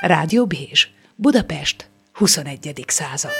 Rádió Bézs, Budapest, 21. század.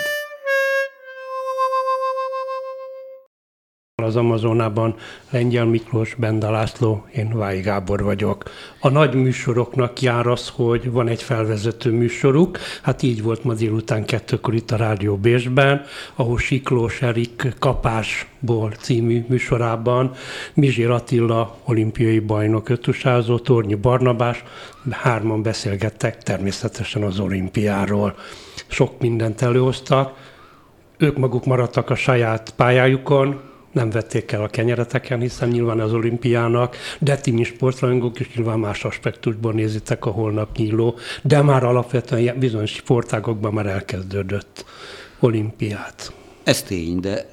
Az Amazonában Lengyel Miklós, Benda László, én Vályi Gábor vagyok. A nagy műsoroknak jár az, hogy van egy felvezető műsoruk, hát így volt ma délután kettőkor itt a Rádió Bésben, ahol Siklós Erik Kapásból című műsorában Mizsér Attila olimpiai bajnok ötusázó, Tornyi Barnabás, hárman beszélgettek természetesen az olimpiáról. Sok mindent előhoztak, ők maguk maradtak a saját pályájukon, nem vették el a kenyereteken, hiszen nyilván az olimpiának, de ti mi sportrajongók is nyilván más aspektusból nézitek a holnap nyíló, de már alapvetően bizonyos sportágokban már elkezdődött olimpiát. Ez tény, de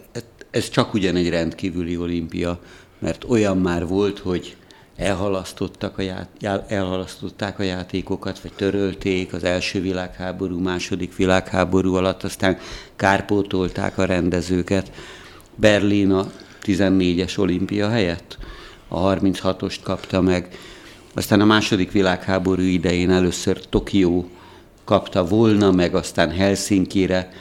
ez csak ugyan egy rendkívüli olimpia, mert olyan már volt, hogy elhalasztottak a ját, elhalasztották a játékokat, vagy törölték az első világháború, második világháború alatt, aztán kárpótolták a rendezőket. Berlin a 14-es olimpia helyett a 36-ost kapta meg. Aztán a második világháború idején először Tokió kapta volna meg, aztán Helsinki-re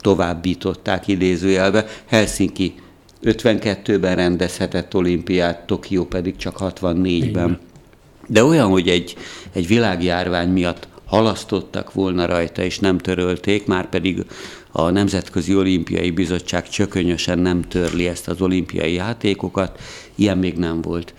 továbbították idézőjelbe. Helsinki 52-ben rendezhetett olimpiát, Tokió pedig csak 64-ben. De olyan, hogy egy, egy világjárvány miatt halasztottak volna rajta, és nem törölték, már pedig a Nemzetközi Olimpiai Bizottság csökönyösen nem törli ezt az olimpiai játékokat, ilyen még nem volt.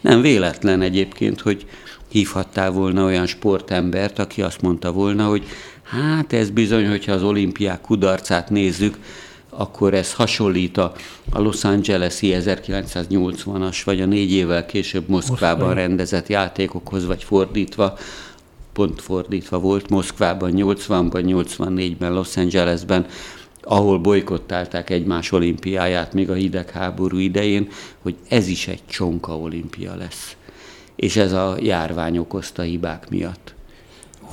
Nem véletlen egyébként, hogy hívhattál volna olyan sportembert, aki azt mondta volna, hogy hát ez bizony, hogyha az olimpiák kudarcát nézzük, akkor ez hasonlít a, Los Angeles-i 1980-as, vagy a négy évvel később Moszkvában rendezett játékokhoz, vagy fordítva, pont fordítva volt Moszkvában 80-ban, 84-ben, Los Angelesben, ahol bolykottálták egymás olimpiáját még a hidegháború idején, hogy ez is egy csonka olimpia lesz. És ez a járvány okozta hibák miatt.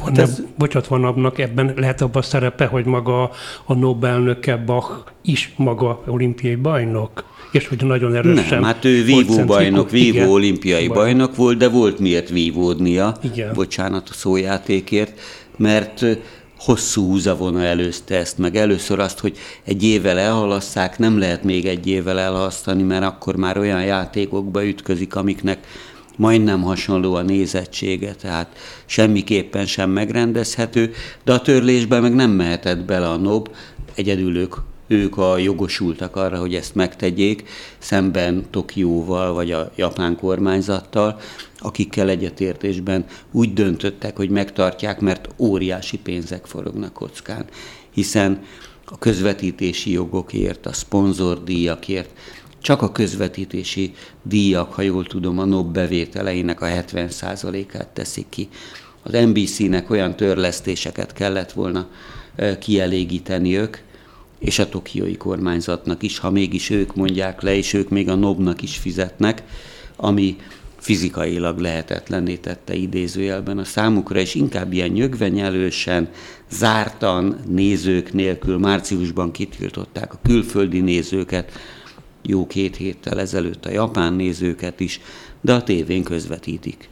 Van hát ez... bocsánat, van abnak ebben lehet abban szerepe, hogy maga a Nobel-nöke Bach is maga olimpiai bajnok? És hogy nagyon erősen... Nem, hát ő vívó bajnok, vívó olimpiai bajnok. bajnok volt, de volt miért vívódnia, igen. bocsánat a szójátékért, mert hosszú húzavona előzte ezt, meg először azt, hogy egy évvel elhalasszák, nem lehet még egy évvel elhalasztani, mert akkor már olyan játékokba ütközik, amiknek majdnem hasonló a nézettsége, tehát semmiképpen sem megrendezhető, de a törlésbe meg nem mehetett bele a NOB, egyedül ők, ők a jogosultak arra, hogy ezt megtegyék, szemben Tokióval vagy a japán kormányzattal, akikkel egyetértésben úgy döntöttek, hogy megtartják, mert óriási pénzek forognak kockán, hiszen a közvetítési jogokért, a szponzordíjakért, csak a közvetítési díjak, ha jól tudom, a NOB bevételeinek a 70%-át teszik ki. Az NBC-nek olyan törlesztéseket kellett volna kielégíteni ők, és a tokiói kormányzatnak is, ha mégis ők mondják le, és ők még a NOB-nak is fizetnek, ami fizikailag lehetetlenné tette idézőjelben a számukra, és inkább ilyen nyögvenyelősen, zártan nézők nélkül márciusban kitiltották a külföldi nézőket, jó két héttel ezelőtt a japán nézőket is, de a tévén közvetítik.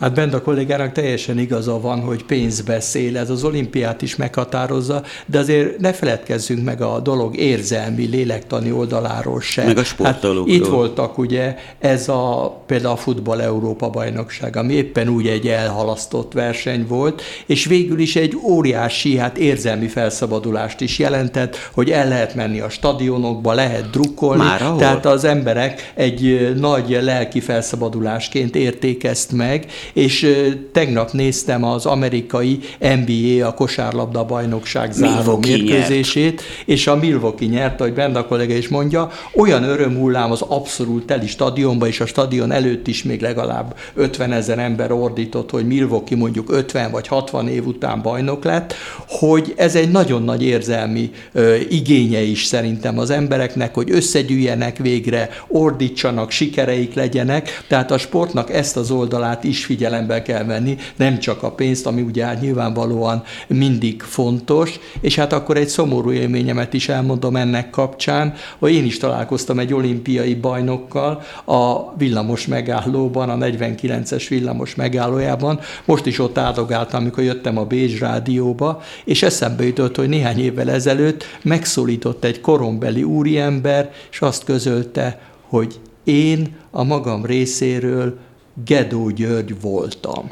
Hát bent a kollégának teljesen igaza van, hogy pénz beszél, ez az olimpiát is meghatározza, de azért ne feledkezzünk meg a dolog érzelmi, lélektani oldaláról sem. Meg a sportolókról. Hát itt voltak ugye ez a például a futball Európa bajnokság, ami éppen úgy egy elhalasztott verseny volt, és végül is egy óriási, hát érzelmi felszabadulást is jelentett, hogy el lehet menni a stadionokba, lehet drukkolni. Már? Tehát az emberek egy nagy lelki felszabadulásként érték ezt meg, és tegnap néztem az amerikai NBA, a kosárlabda bajnokság záró mérkőzését, nyert. és a Milwaukee nyert, ahogy Benda kollega is mondja, olyan örömhullám az abszolút teli stadionba, és a stadion előtt is még legalább 50 ezer ember ordított, hogy Milwaukee mondjuk 50 vagy 60 év után bajnok lett, hogy ez egy nagyon nagy érzelmi ö, igénye is szerintem az embereknek, hogy összegyűjjenek végre, ordítsanak, sikereik legyenek, tehát a sportnak ezt az oldalát is figyeljenek figyelembe kell venni, nem csak a pénzt, ami ugye hát nyilvánvalóan mindig fontos, és hát akkor egy szomorú élményemet is elmondom ennek kapcsán, hogy én is találkoztam egy olimpiai bajnokkal a villamos megállóban, a 49-es villamos megállójában, most is ott áldogáltam, amikor jöttem a Bécs rádióba, és eszembe jutott, hogy néhány évvel ezelőtt megszólított egy korombeli úriember, és azt közölte, hogy én a magam részéről Gedó György voltam.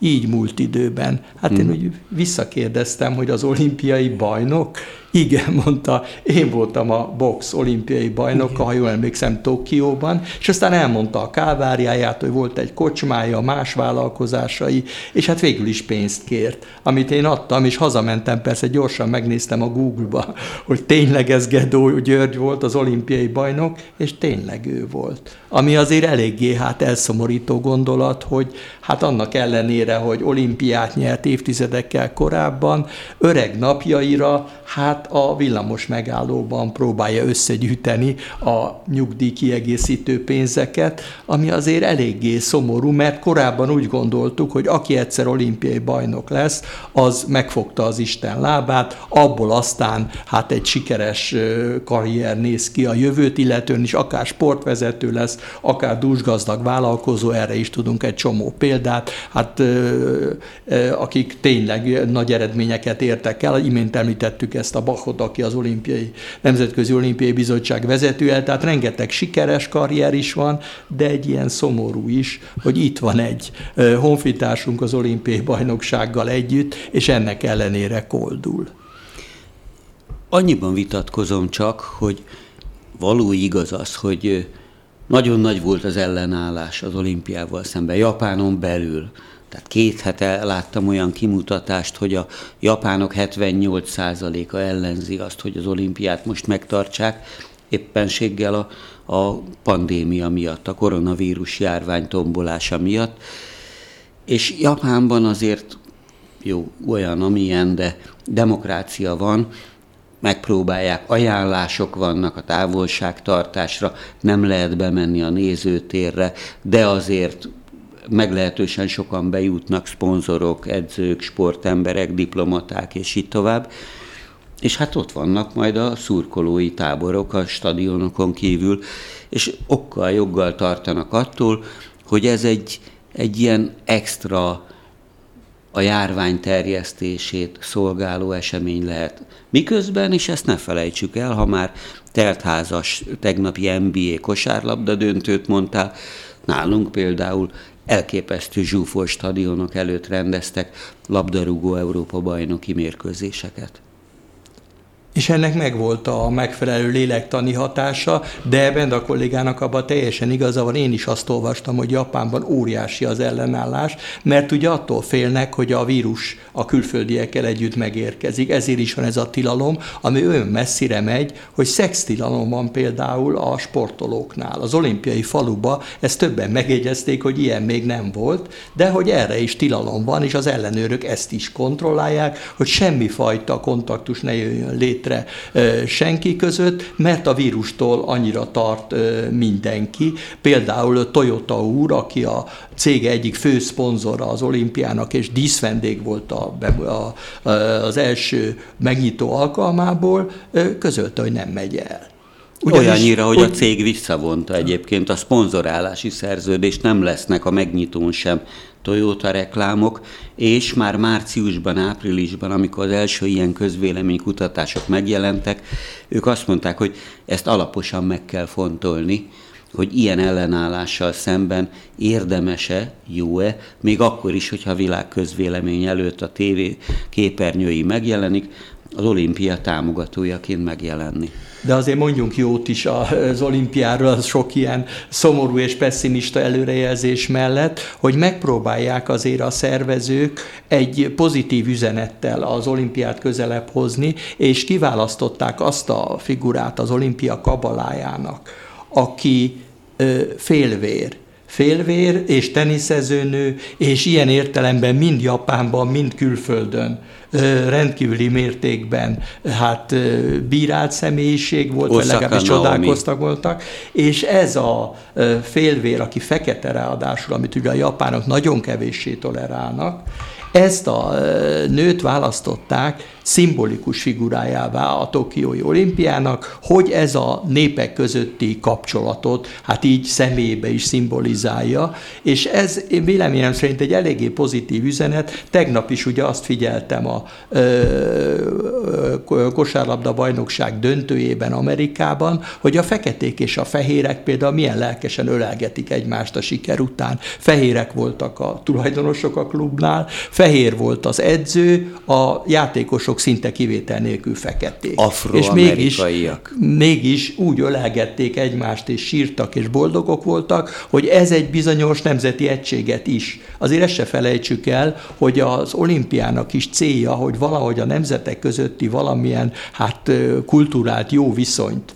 Így múlt időben. Hát én hmm. úgy visszakérdeztem, hogy az olimpiai bajnok, igen, mondta, én voltam a box olimpiai bajnok, ha jól emlékszem, Tokióban, és aztán elmondta a káváriáját, hogy volt egy kocsmája, más vállalkozásai, és hát végül is pénzt kért, amit én adtam, és hazamentem, persze gyorsan megnéztem a Google-ba, hogy tényleg ez Gedó György volt az olimpiai bajnok, és tényleg ő volt. Ami azért eléggé hát elszomorító gondolat, hogy hát annak ellenére, hogy olimpiát nyert évtizedekkel korábban, öreg napjaira hát a villamos megállóban próbálja összegyűjteni a nyugdíj kiegészítő pénzeket, ami azért eléggé szomorú, mert korábban úgy gondoltuk, hogy aki egyszer olimpiai bajnok lesz, az megfogta az Isten lábát, abból aztán hát egy sikeres karrier néz ki a jövőt, illetően is akár sportvezető lesz, akár dúsgazdag vállalkozó, erre is tudunk egy csomó példát, hát akik tényleg nagy eredményeket értek el, imént említettük ezt a Bachot, aki az olimpiai, Nemzetközi Olimpiai Bizottság vezetője, tehát rengeteg sikeres karrier is van, de egy ilyen szomorú is, hogy itt van egy honfitársunk az olimpiai bajnoksággal együtt, és ennek ellenére koldul. Annyiban vitatkozom csak, hogy való igaz az, hogy nagyon nagy volt az ellenállás az olimpiával szemben, Japánon belül. Tehát két hete láttam olyan kimutatást, hogy a japánok 78%-a ellenzi azt, hogy az olimpiát most megtartsák, éppenséggel a, a pandémia miatt, a koronavírus járvány tombolása miatt. És Japánban azért jó, olyan, amilyen, de demokrácia van, megpróbálják, ajánlások vannak a távolságtartásra, nem lehet bemenni a nézőtérre, de azért meglehetősen sokan bejutnak, szponzorok, edzők, sportemberek, diplomaták, és így tovább. És hát ott vannak majd a szurkolói táborok a stadionokon kívül, és okkal, joggal tartanak attól, hogy ez egy, egy ilyen extra a járvány terjesztését szolgáló esemény lehet. Miközben, és ezt ne felejtsük el, ha már teltházas tegnapi NBA kosárlabda döntőt mondtál, nálunk például elképesztő zsúfolt stadionok előtt rendeztek labdarúgó Európa bajnoki mérkőzéseket és ennek megvolt a megfelelő lélektani hatása, de ebben a kollégának abban teljesen igaza van, én is azt olvastam, hogy Japánban óriási az ellenállás, mert ugye attól félnek, hogy a vírus a külföldiekkel együtt megérkezik, ezért is van ez a tilalom, ami olyan messzire megy, hogy szextilalom van például a sportolóknál. Az olimpiai faluba ezt többen megjegyezték, hogy ilyen még nem volt, de hogy erre is tilalom van, és az ellenőrök ezt is kontrollálják, hogy semmifajta kontaktus ne jöjjön létre létre senki között, mert a vírustól annyira tart mindenki. Például Toyota úr, aki a cége egyik fő szponzora az olimpiának, és díszvendég volt a, a, az első megnyitó alkalmából, közölte, hogy nem megy el. Ugyanis, Olyannyira, hogy, hogy a cég visszavonta egyébként a szponzorálási szerződést, nem lesznek a megnyitón sem Toyota reklámok, és már márciusban, áprilisban, amikor az első ilyen közvéleménykutatások megjelentek, ők azt mondták, hogy ezt alaposan meg kell fontolni, hogy ilyen ellenállással szemben érdemese, jó-e, még akkor is, hogyha a világ közvélemény előtt a tévé képernyői megjelenik, az olimpia támogatójaként megjelenni. De azért mondjunk jót is az olimpiáról, az sok ilyen szomorú és pessimista előrejelzés mellett, hogy megpróbálják azért a szervezők egy pozitív üzenettel az olimpiát közelebb hozni, és kiválasztották azt a figurát az olimpia kabalájának, aki félvér, félvér és teniszezőnő, és ilyen értelemben mind Japánban, mind külföldön. Rendkívüli mértékben hát bírált személyiség volt, vagy legalábbis csodálkoztak voltak, és ez a félvér, aki fekete ráadásul, amit ugye a japánok nagyon kevéssé tolerálnak, ezt a nőt választották szimbolikus figurájává a Tokiói olimpiának, hogy ez a népek közötti kapcsolatot, hát így személybe is szimbolizálja, és ez én véleményem szerint egy eléggé pozitív üzenet. Tegnap is ugye azt figyeltem a ö, kosárlabda bajnokság döntőjében Amerikában, hogy a feketék és a fehérek például milyen lelkesen ölelgetik egymást a siker után. Fehérek voltak a tulajdonosok a klubnál, fehér volt az edző, a játékosok azok szinte kivétel nélkül feketék. És mégis, mégis úgy ölelgették egymást, és sírtak, és boldogok voltak, hogy ez egy bizonyos nemzeti egységet is. Azért ezt se felejtsük el, hogy az olimpiának is célja, hogy valahogy a nemzetek közötti valamilyen hát kulturált jó viszonyt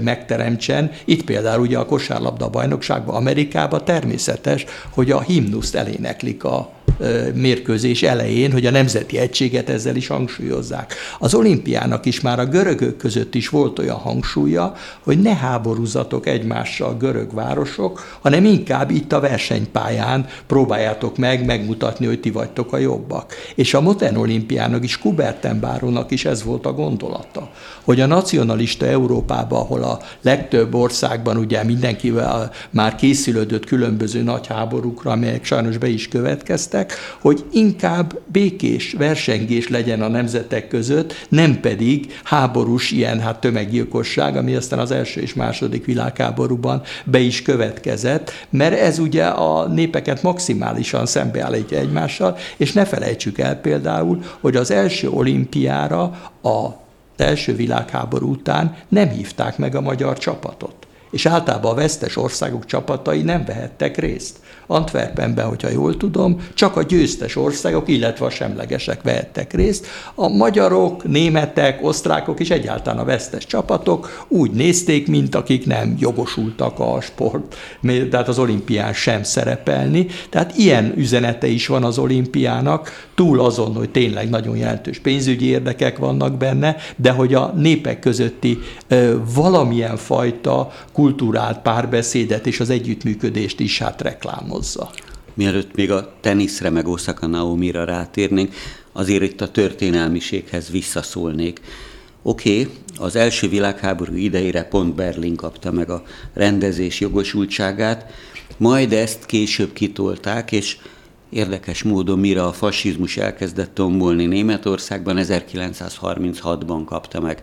megteremtsen. Itt például ugye a kosárlabda bajnokságban, Amerikában természetes, hogy a himnuszt eléneklik a mérkőzés elején, hogy a nemzeti egységet ezzel is hangsúlyozzák. Az olimpiának is már a görögök között is volt olyan hangsúlya, hogy ne háborúzatok egymással görög városok, hanem inkább itt a versenypályán próbáljátok meg megmutatni, hogy ti vagytok a jobbak. És a modern olimpiának is, Kubertenbárónak is ez volt a gondolata, hogy a nacionalista Európában, ahol a legtöbb országban ugye mindenkivel már készülődött különböző nagy háborúkra, amelyek sajnos be is következtek, hogy inkább békés versengés legyen a nemzetek között, nem pedig háborús ilyen hát tömeggyilkosság, ami aztán az első és második világháborúban be is következett, mert ez ugye a népeket maximálisan szembeállítja egymással, és ne felejtsük el például, hogy az első olimpiára a első világháború után nem hívták meg a magyar csapatot. És általában a vesztes országok csapatai nem vehettek részt. Antwerpenben, hogyha jól tudom, csak a győztes országok, illetve a semlegesek vehettek részt. A magyarok, németek, osztrákok és egyáltalán a vesztes csapatok úgy nézték, mint akik nem jogosultak a sport, tehát az olimpián sem szerepelni. Tehát ilyen üzenete is van az olimpiának, túl azon, hogy tényleg nagyon jelentős pénzügyi érdekek vannak benne, de hogy a népek közötti valamilyen fajta kulturált párbeszédet és az együttműködést is hát reklámozza. Mielőtt még a teniszre meg Osaka Naomi-ra rátérnénk, azért itt a történelmiséghez visszaszólnék. Oké, okay, az első világháború idejére pont Berlin kapta meg a rendezés jogosultságát, majd ezt később kitolták, és érdekes módon mire a fasizmus elkezdett tombolni Németországban, 1936-ban kapta meg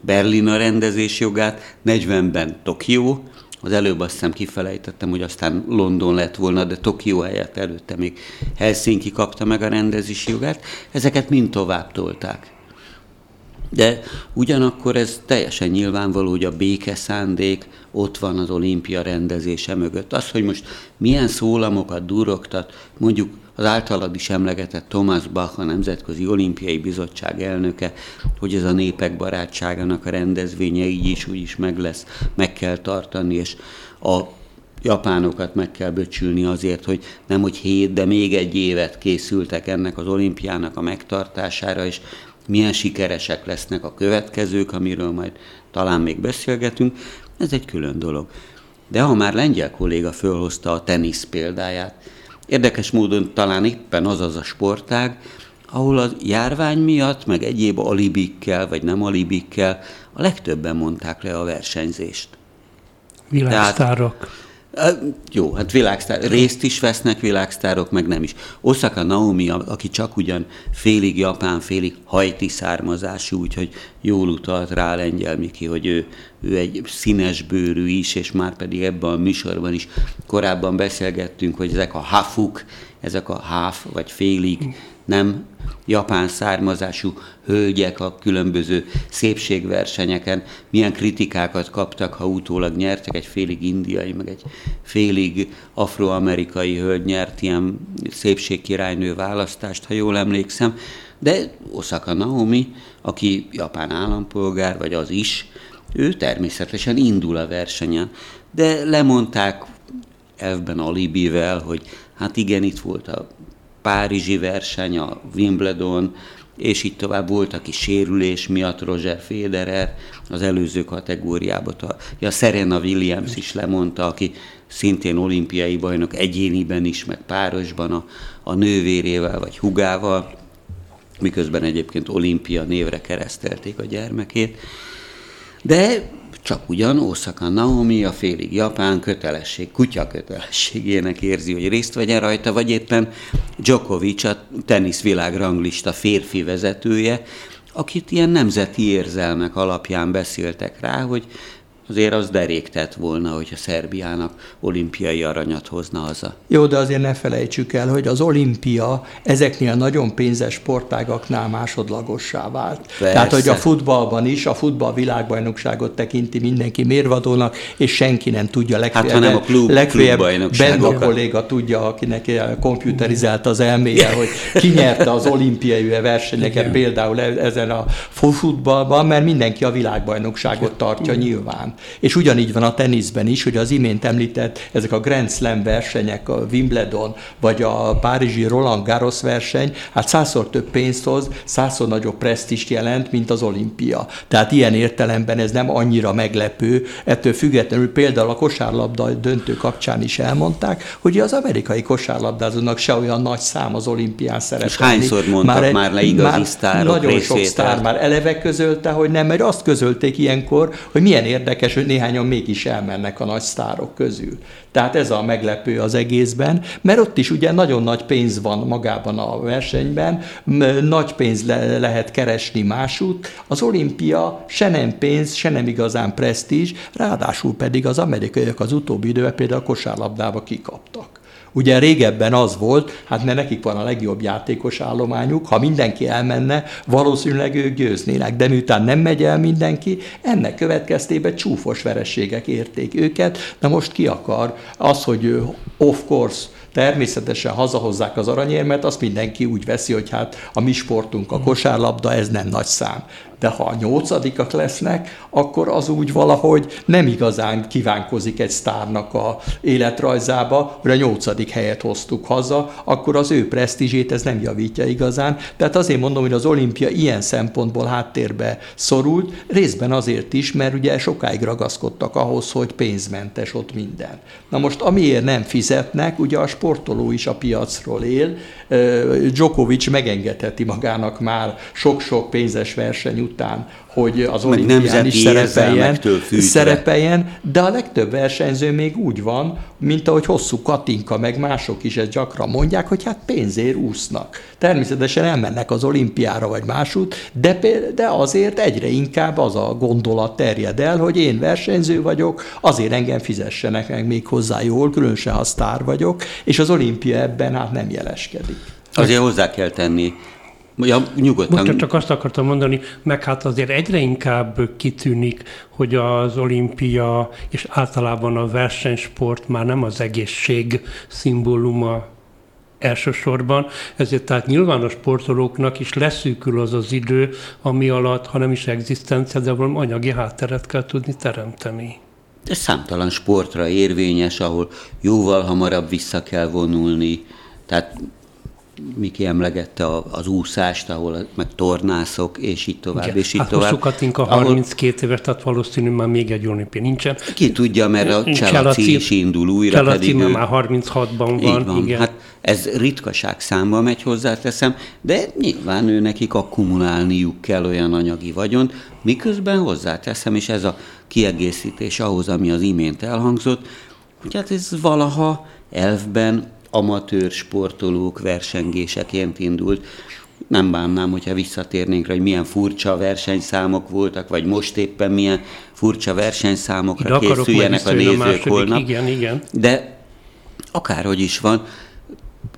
Berlin a rendezés jogát, 40-ben Tokió, az előbb azt hiszem kifelejtettem, hogy aztán London lett volna, de Tokió helyett előtte még Helsinki kapta meg a rendezési jogát. Ezeket mind tovább tolták. De ugyanakkor ez teljesen nyilvánvaló, hogy a béke szándék ott van az olimpia rendezése mögött. Az, hogy most milyen szólamokat durogtat, mondjuk az általad is emlegetett Thomas Bach, a Nemzetközi Olimpiai Bizottság elnöke, hogy ez a népek barátságának a rendezvénye így is úgy is meg lesz, meg kell tartani, és a japánokat meg kell böcsülni azért, hogy nem hogy hét, de még egy évet készültek ennek az olimpiának a megtartására, és milyen sikeresek lesznek a következők, amiről majd talán még beszélgetünk, ez egy külön dolog. De ha már lengyel kolléga fölhozta a tenisz példáját, Érdekes módon talán éppen az az a sportág, ahol a járvány miatt, meg egyéb alibikkel, vagy nem alibikkel, a legtöbben mondták le a versenyzést. Világsztárok. Tehát, jó, hát világsztár, részt is vesznek világsztárok, meg nem is. Osaka Naomi, aki csak ugyan félig japán, félig hajti származású, úgyhogy jól utalt rá Lengyel Miki, hogy ő, ő egy színes bőrű is, és már pedig ebben a műsorban is korábban beszélgettünk, hogy ezek a hafuk, ezek a háf, vagy félig nem japán származású hölgyek a különböző szépségversenyeken. Milyen kritikákat kaptak, ha utólag nyertek, egy félig indiai, meg egy félig afroamerikai hölgy nyert ilyen szépségkirálynő választást, ha jól emlékszem, de Osaka Naomi, aki japán állampolgár, vagy az is, ő természetesen indul a versenyen, de lemondták elvben alibivel, hogy hát igen, itt volt a Párizsi verseny, a Wimbledon, és így tovább volt, aki sérülés miatt Roger Federer az előző kategóriába. A, a Serena Williams is lemondta, aki szintén olimpiai bajnok egyéniben is, meg párosban a, a nővérével vagy hugával, miközben egyébként olimpia névre keresztelték a gyermekét. De csak ugyan Osaka Naomi a félig japán kötelesség, kutya kötelességének érzi, hogy részt vegyen rajta, vagy éppen Djokovic, a teniszvilág ranglista férfi vezetője, akit ilyen nemzeti érzelmek alapján beszéltek rá, hogy azért az derék tett volna, hogyha Szerbiának olimpiai aranyat hozna haza. Jó, de azért ne felejtsük el, hogy az olimpia ezeknél nagyon pénzes sportágaknál másodlagossá vált. Persze. Tehát, hogy a futballban is, a futball világbajnokságot tekinti mindenki mérvadónak, és senki nem tudja legfeljebb. Hát, hanem a klub, legfeljebb Benda kolléga tudja, akinek komputerizált az elméje, hogy ki nyerte az olimpiai versenyeket például e- ezen a futballban, mert mindenki a világbajnokságot tartja nyilván. És ugyanígy van a teniszben is, hogy az imént említett ezek a Grand Slam versenyek, a Wimbledon, vagy a Párizsi Roland Garros verseny, hát százszor több pénzt hoz, százszor nagyobb presztist jelent, mint az olimpia. Tehát ilyen értelemben ez nem annyira meglepő, ettől függetlenül például a kosárlabda döntő kapcsán is elmondták, hogy az amerikai kosárlabdázónak se olyan nagy szám az olimpián szerepelni. És hányszor mondtak már, már le igazi már sztárok Nagyon részvételt. sok sztár már eleve közölte, hogy nem, mert azt közölték ilyenkor, hogy milyen érdekes érdekes, hogy néhányan mégis elmennek a nagy sztárok közül. Tehát ez a meglepő az egészben, mert ott is ugye nagyon nagy pénz van magában a versenyben, nagy pénz le- lehet keresni másút. Az olimpia se nem pénz, se nem igazán presztízs, ráadásul pedig az amerikaiak az utóbbi időben például a kosárlabdába kikaptak. Ugye régebben az volt, hát mert nekik van a legjobb játékos állományuk, ha mindenki elmenne, valószínűleg ők győznének, de miután nem megy el mindenki, ennek következtében csúfos verességek érték őket, na most ki akar az, hogy of course természetesen hazahozzák az aranyérmet, azt mindenki úgy veszi, hogy hát a mi sportunk a kosárlabda, ez nem nagy szám de ha a nyolcadikak lesznek, akkor az úgy valahogy nem igazán kívánkozik egy sztárnak a életrajzába, hogy a nyolcadik helyet hoztuk haza, akkor az ő presztízsét ez nem javítja igazán. Tehát azért mondom, hogy az olimpia ilyen szempontból háttérbe szorult, részben azért is, mert ugye sokáig ragaszkodtak ahhoz, hogy pénzmentes ott minden. Na most amiért nem fizetnek, ugye a sportoló is a piacról él, Djokovic megengedheti magának már sok-sok pénzes verseny után, hogy az olimpián is szerepeljen, szerepeljen, de a legtöbb versenyző még úgy van, mint ahogy hosszú Katinka, meg mások is ezt gyakran mondják, hogy hát pénzért úsznak. Természetesen elmennek az olimpiára vagy másút, de, de azért egyre inkább az a gondolat terjed el, hogy én versenyző vagyok, azért engem fizessenek meg még hozzá jól, különösen ha sztár vagyok, és az olimpia ebben hát nem jeleskedik. Azért hozzá kell tenni, Ja, nyugodtan. Most csak azt akartam mondani, meg hát azért egyre inkább kitűnik, hogy az olimpia és általában a versenysport már nem az egészség szimbóluma elsősorban, ezért tehát nyilván a sportolóknak is leszűkül az az idő, ami alatt, ha nem is egzisztencia, de valami anyagi hátteret kell tudni teremteni. Ez számtalan sportra érvényes, ahol jóval hamarabb vissza kell vonulni, tehát Miki emlegette az úszást, ahol meg tornászok, és így tovább, Igen. és így hát tovább. Most Katinka 32 ahol... éves, tehát valószínű már még egy olimpia nincsen. Ki tudja, mert a Cselaci is indul újra. Cselaci pedig ő... már 36-ban van. van. Igen. Hát ez ritkaság számba megy hozzáteszem, de nyilván ő nekik akkumulálniuk kell olyan anyagi vagyont, miközben hozzáteszem, és ez a kiegészítés ahhoz, ami az imént elhangzott, hogy hát ez valaha elfben amatőr sportolók versengéseként indult. Nem bánnám, hogyha visszatérnénk rá, hogy milyen furcsa versenyszámok voltak, vagy most éppen milyen furcsa versenyszámokra De készüljenek a nézők a holnap. Igen, igen. De akárhogy is van,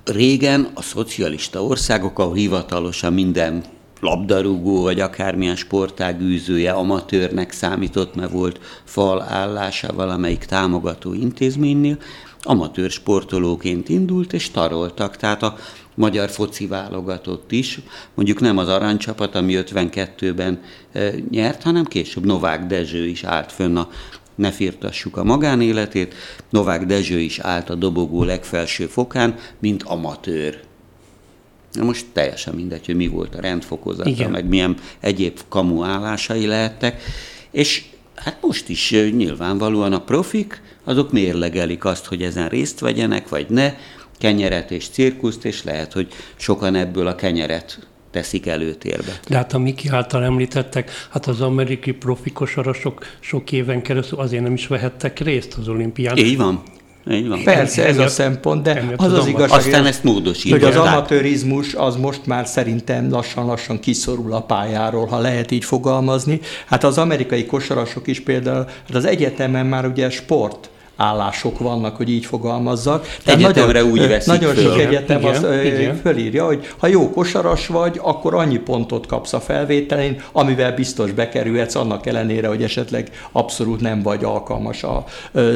régen a szocialista országok, ahol hivatalosan minden labdarúgó, vagy akármilyen sportág űzője amatőrnek számított, mert volt fal állása valamelyik támogató intézménynél, amatőr sportolóként indult, és taroltak. Tehát a magyar foci válogatott is, mondjuk nem az aranycsapat, ami 52-ben e, nyert, hanem később Novák Dezső is állt fönn a ne firtassuk a magánéletét. Novák Dezső is állt a dobogó legfelső fokán, mint amatőr. Na most teljesen mindegy, hogy mi volt a rendfokozata, Igen. meg milyen egyéb kamu állásai lehettek. És hát most is nyilvánvalóan a profik, azok mérlegelik azt, hogy ezen részt vegyenek, vagy ne, kenyeret és cirkuszt, és lehet, hogy sokan ebből a kenyeret teszik előtérbe. De hát a Miki által említettek, hát az amerikai profikosarasok sok éven keresztül azért nem is vehettek részt az olimpián. Így van. Így van. Persze, ez a szempont, de az az igazság, Aztán ezt módosítják. hogy az amatőrizmus az most már szerintem lassan-lassan kiszorul a pályáról, ha lehet így fogalmazni. Hát az amerikai kosarasok is például, hát az egyetemen már ugye sport állások vannak, hogy így fogalmazzak. Tehát Egyetemre nagyon, úgy veszik Nagyon föl. sok egyetem igen, az igen. fölírja, hogy ha jó kosaras vagy, akkor annyi pontot kapsz a felvételén, amivel biztos bekerülhetsz, annak ellenére, hogy esetleg abszolút nem vagy alkalmas a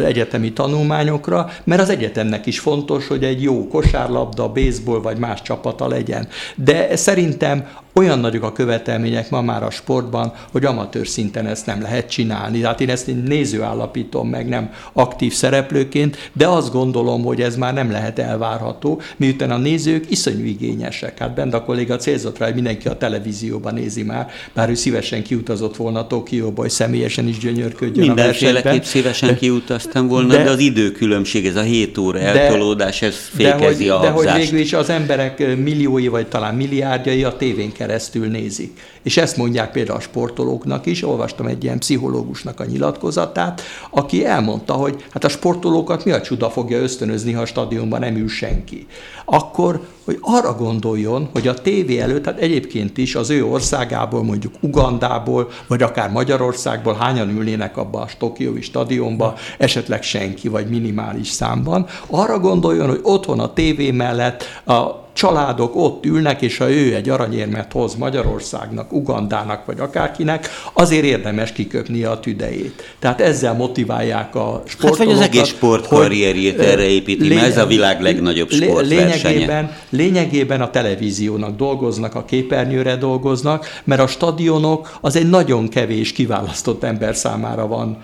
egyetemi tanulmányokra, mert az egyetemnek is fontos, hogy egy jó kosárlabda, baseball vagy más csapata legyen. De szerintem olyan nagyok a követelmények ma már a sportban, hogy amatőr szinten ezt nem lehet csinálni. Tehát én ezt néző állapítom meg, nem aktív szereplőként, de azt gondolom, hogy ez már nem lehet elvárható, miután a nézők iszonyú igényesek. Hát bent a kolléga célzott rá, hogy mindenki a televízióban nézi már, bár ő szívesen kiutazott volna Tokióba, hogy személyesen is gyönyörködjön Mindenféleképp szívesen kiutaztam volna, de, de az időkülönbség, ez a 7 óra eltolódás, ez fékezi de hogy, a De hogy végül is az emberek milliói, vagy talán milliárdjai a tévén keresztül nézik. És ezt mondják például a sportolóknak is, olvastam egy ilyen pszichológusnak a nyilatkozatát, aki elmondta, hogy hát a sportolókat mi a csuda fogja ösztönözni, ha a stadionban nem ül senki. Akkor, hogy arra gondoljon, hogy a tévé előtt, hát egyébként is az ő országából, mondjuk Ugandából, vagy akár Magyarországból hányan ülnének abba a Tokiói stadionba, esetleg senki, vagy minimális számban, arra gondoljon, hogy otthon a tévé mellett a családok ott ülnek, és ha ő egy aranyérmet hoz Magyarországnak, Ugandának, vagy akárkinek, azért érdemes kiköpnie a tüdejét. Tehát ezzel motiválják a sportolókat. Hát vagy az egész sportkarrierjét erre építi, lény- mert ez a világ legnagyobb sportversenye. Lényegében, lényegében a televíziónak dolgoznak, a képernyőre dolgoznak, mert a stadionok az egy nagyon kevés kiválasztott ember számára van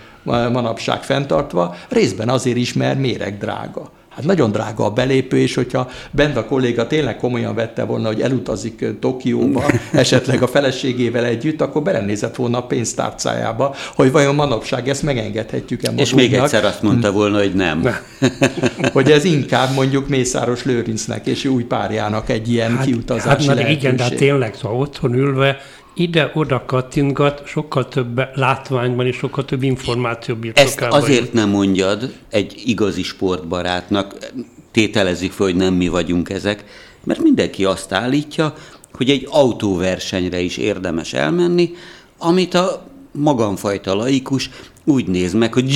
manapság fenntartva, részben azért is, mert méreg drága. Hát nagyon drága a belépő, és hogyha bent a kolléga tényleg komolyan vette volna, hogy elutazik Tokióba, esetleg a feleségével együtt, akkor belenézett volna a pénztárcájába, hogy vajon manapság ezt megengedhetjük-e magunknak. És még egyszer azt mondta volna, hogy nem. hogy ez inkább mondjuk Mészáros Lőrincnek és új párjának egy ilyen hát, kiutazási hát, lehetőség. Igen, de hát tényleg, szóval otthon ülve ide-oda kattintgat, sokkal több látványban és sokkal több információ birtokában. Ezt azért nem mondjad egy igazi sportbarátnak, tételezik fel, hogy nem mi vagyunk ezek, mert mindenki azt állítja, hogy egy autóversenyre is érdemes elmenni, amit a magamfajta laikus úgy néz meg, hogy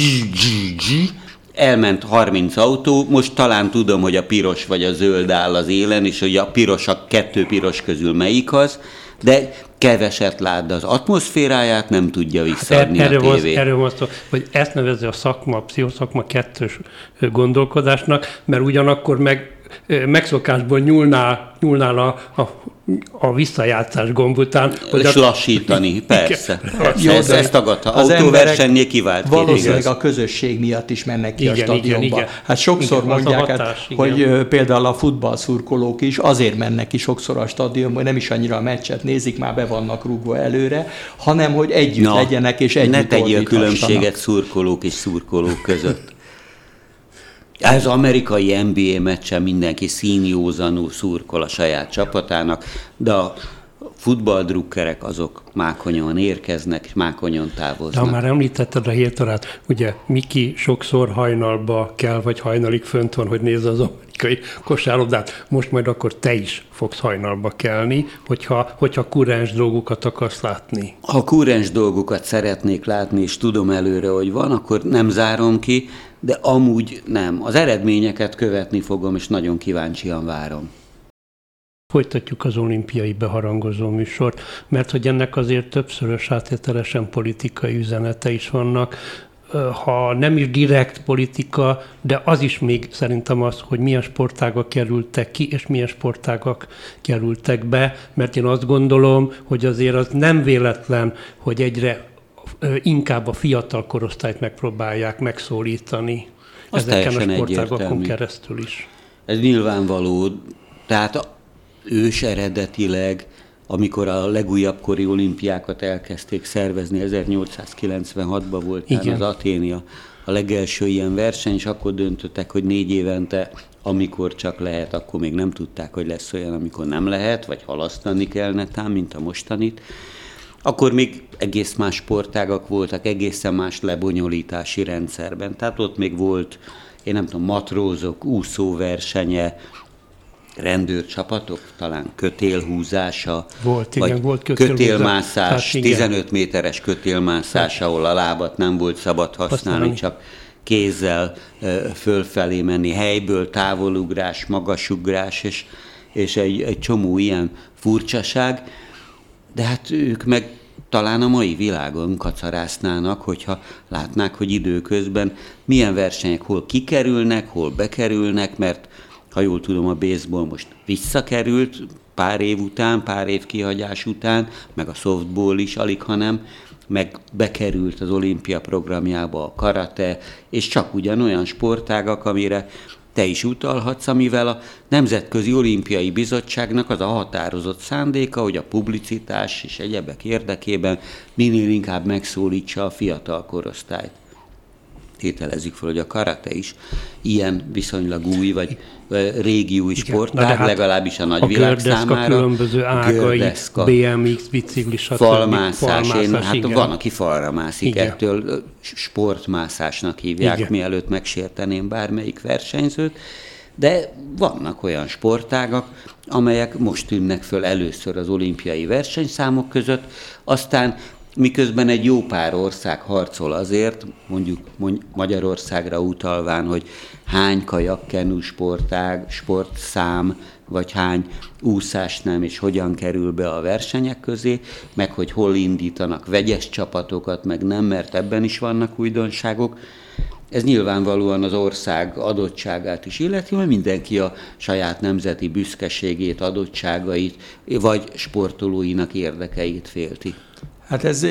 elment 30 autó, most talán tudom, hogy a piros vagy a zöld áll az élen, és hogy a piros a kettő piros közül melyik az, de keveset lát, de az atmoszféráját nem tudja visszaadni hát erről a tévé. Erről van szó, hogy ezt nevezi a szakma, a pszichoszakma kettős gondolkodásnak, mert ugyanakkor meg megszokásból nyúlnál, nyúlnál a, a, a visszajátszás gomb után. Hogy és a... lassítani, persze. persze. Jó, ez, ezt tagadta. Az Autóversenynél kivált Valószínűleg a közösség miatt is mennek ki igen, a stadionba. Igen, igen. Hát sokszor igen, mondják, hatás, hát, hogy például a futballszurkolók is azért mennek ki sokszor a stadionba, hogy nem is annyira a meccset nézik, már be vannak rúgva előre, hanem hogy együtt Na, legyenek és együtt Ne tegyél különbséget szurkolók és szurkolók között. Ez amerikai NBA meccsen mindenki színjózanul szurkol a saját csapatának, de a futballdrukkerek azok mákonyon érkeznek, és mákonyon távoznak. De már említetted a hétorát, ugye Miki sokszor hajnalba kell, vagy hajnalig fönt van, hogy nézze az amerikai kosárlabdát. Most majd akkor te is fogsz hajnalba kelni, hogyha, hogyha kurens dolgokat akarsz látni. Ha kurens dolgokat szeretnék látni, és tudom előre, hogy van, akkor nem zárom ki, de amúgy nem. Az eredményeket követni fogom, és nagyon kíváncsian várom. Folytatjuk az olimpiai beharangozó műsort, mert hogy ennek azért többszörös áttételesen politikai üzenete is vannak, ha nem is direkt politika, de az is még szerintem az, hogy milyen sportágak kerültek ki, és milyen sportágak kerültek be, mert én azt gondolom, hogy azért az nem véletlen, hogy egyre inkább a fiatal korosztályt megpróbálják megszólítani Az ezeken a sportágokon keresztül is. Ez nyilvánvaló. Tehát ős eredetileg, amikor a legújabb kori olimpiákat elkezdték szervezni, 1896-ban volt Igen. az Aténia a legelső ilyen verseny, és akkor döntöttek, hogy négy évente, amikor csak lehet, akkor még nem tudták, hogy lesz olyan, amikor nem lehet, vagy halasztani kell netán, mint a mostanit. Akkor még egész más sportágak voltak, egészen más lebonyolítási rendszerben. Tehát ott még volt, én nem tudom, matrózok, úszóversenye, rendőrcsapatok, talán kötélhúzása, volt, igen, vagy volt kötélmászás, hát, 15 méteres kötélmászás, hát. ahol a lábat nem volt szabad használni, használni. csak kézzel fölfelé menni, helyből távolugrás, magasugrás, és, és egy, egy csomó ilyen furcsaság, de hát ők meg talán a mai világon kacarásznának, hogyha látnák, hogy időközben milyen versenyek hol kikerülnek, hol bekerülnek, mert ha jól tudom, a baseball most visszakerült pár év után, pár év kihagyás után, meg a softball is alig, hanem meg bekerült az olimpia programjába a karate, és csak ugyanolyan sportágak, amire te is utalhatsz, amivel a Nemzetközi Olimpiai Bizottságnak az a határozott szándéka, hogy a publicitás és egyebek érdekében minél inkább megszólítsa a fiatal korosztályt tételezzük fel, hogy a karate is ilyen viszonylag új, vagy régi új sportág, hát legalábbis a nagyvilág számára. A különböző ágai, gördeszka, BMX, bicikli, stb. Falmászás, falmászás én, hát igen. van, aki falra mászik, igen. ettől sportmászásnak hívják, igen. mielőtt megsérteném bármelyik versenyzőt, de vannak olyan sportágak, amelyek most tűnnek föl először az olimpiai versenyszámok között, aztán miközben egy jó pár ország harcol azért, mondjuk Magyarországra utalván, hogy hány kajakkenu sportág, sportszám, vagy hány úszás nem, és hogyan kerül be a versenyek közé, meg hogy hol indítanak vegyes csapatokat, meg nem, mert ebben is vannak újdonságok. Ez nyilvánvalóan az ország adottságát is illeti, mert mindenki a saját nemzeti büszkeségét, adottságait, vagy sportolóinak érdekeit félti. Hát ez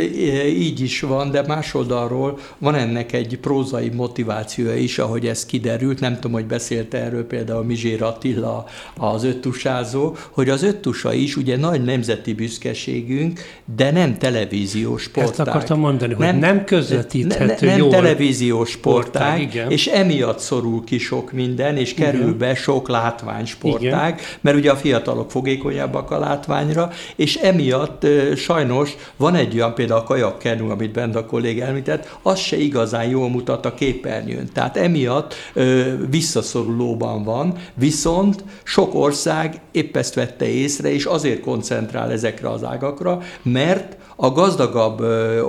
így is van, de más oldalról van ennek egy prózai motivációja is, ahogy ez kiderült. Nem tudom, hogy beszélte erről például Mizsér Attila, az öttusázó, hogy az öttusa is ugye nagy nemzeti büszkeségünk, de nem televíziós sportág. Ezt akartam mondani, nem, hogy nem közvetíthető ne, Nem jól. televíziós sportág, sportág és emiatt szorul ki sok minden, és kerül igen. be sok látványsportág, igen. mert ugye a fiatalok fogékonyabbak a látványra, és emiatt sajnos van egy egy olyan például a kajakkenu, amit bent a kollég elmített, az se igazán jól mutat a képernyőn. Tehát emiatt ö, visszaszorulóban van, viszont sok ország épp ezt vette észre, és azért koncentrál ezekre az ágakra, mert a gazdagabb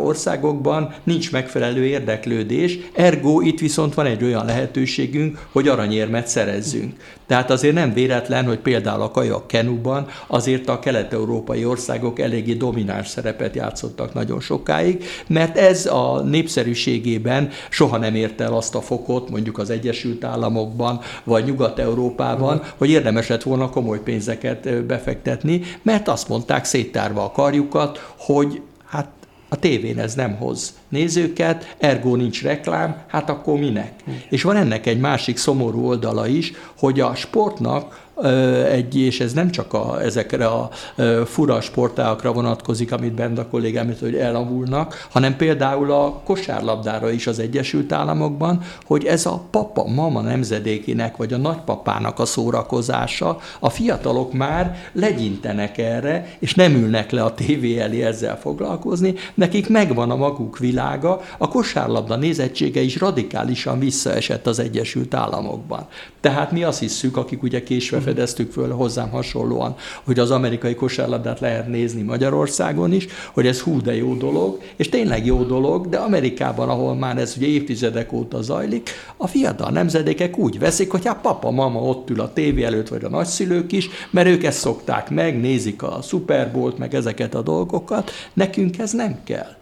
országokban nincs megfelelő érdeklődés, ergo itt viszont van egy olyan lehetőségünk, hogy aranyérmet szerezzünk. Tehát azért nem véletlen, hogy például a kajak kenuban azért a kelet-európai országok eléggé domináns szerepet játszottak nagyon sokáig, mert ez a népszerűségében soha nem ért el azt a fokot, mondjuk az Egyesült Államokban, vagy Nyugat-Európában, hogy érdemes lett volna komoly pénzeket befektetni, mert azt mondták széttárva a karjukat, hogy hát a tévén ez nem hoz nézőket, ergo nincs reklám, hát akkor minek? És van ennek egy másik szomorú oldala is, hogy a sportnak egy, és ez nem csak a, ezekre a fura sportákra vonatkozik, amit bent a kollégám, hogy elavulnak, hanem például a kosárlabdára is az Egyesült Államokban, hogy ez a papa-mama nemzedékének, vagy a nagypapának a szórakozása, a fiatalok már legyintenek erre, és nem ülnek le a tévé elé ezzel foglalkozni, nekik megvan a maguk világa, a kosárlabda nézettsége is radikálisan visszaesett az Egyesült Államokban. Tehát mi azt hiszük, akik ugye késve fedeztük föl hozzám hasonlóan, hogy az amerikai kosárlabdát lehet nézni Magyarországon is, hogy ez hú de jó dolog, és tényleg jó dolog, de Amerikában, ahol már ez ugye évtizedek óta zajlik, a fiatal nemzedékek úgy veszik, hogy hát papa, mama ott ül a tévé előtt, vagy a nagyszülők is, mert ők ezt szokták meg, nézik a Super Bowl-t, meg ezeket a dolgokat, nekünk ez nem kell.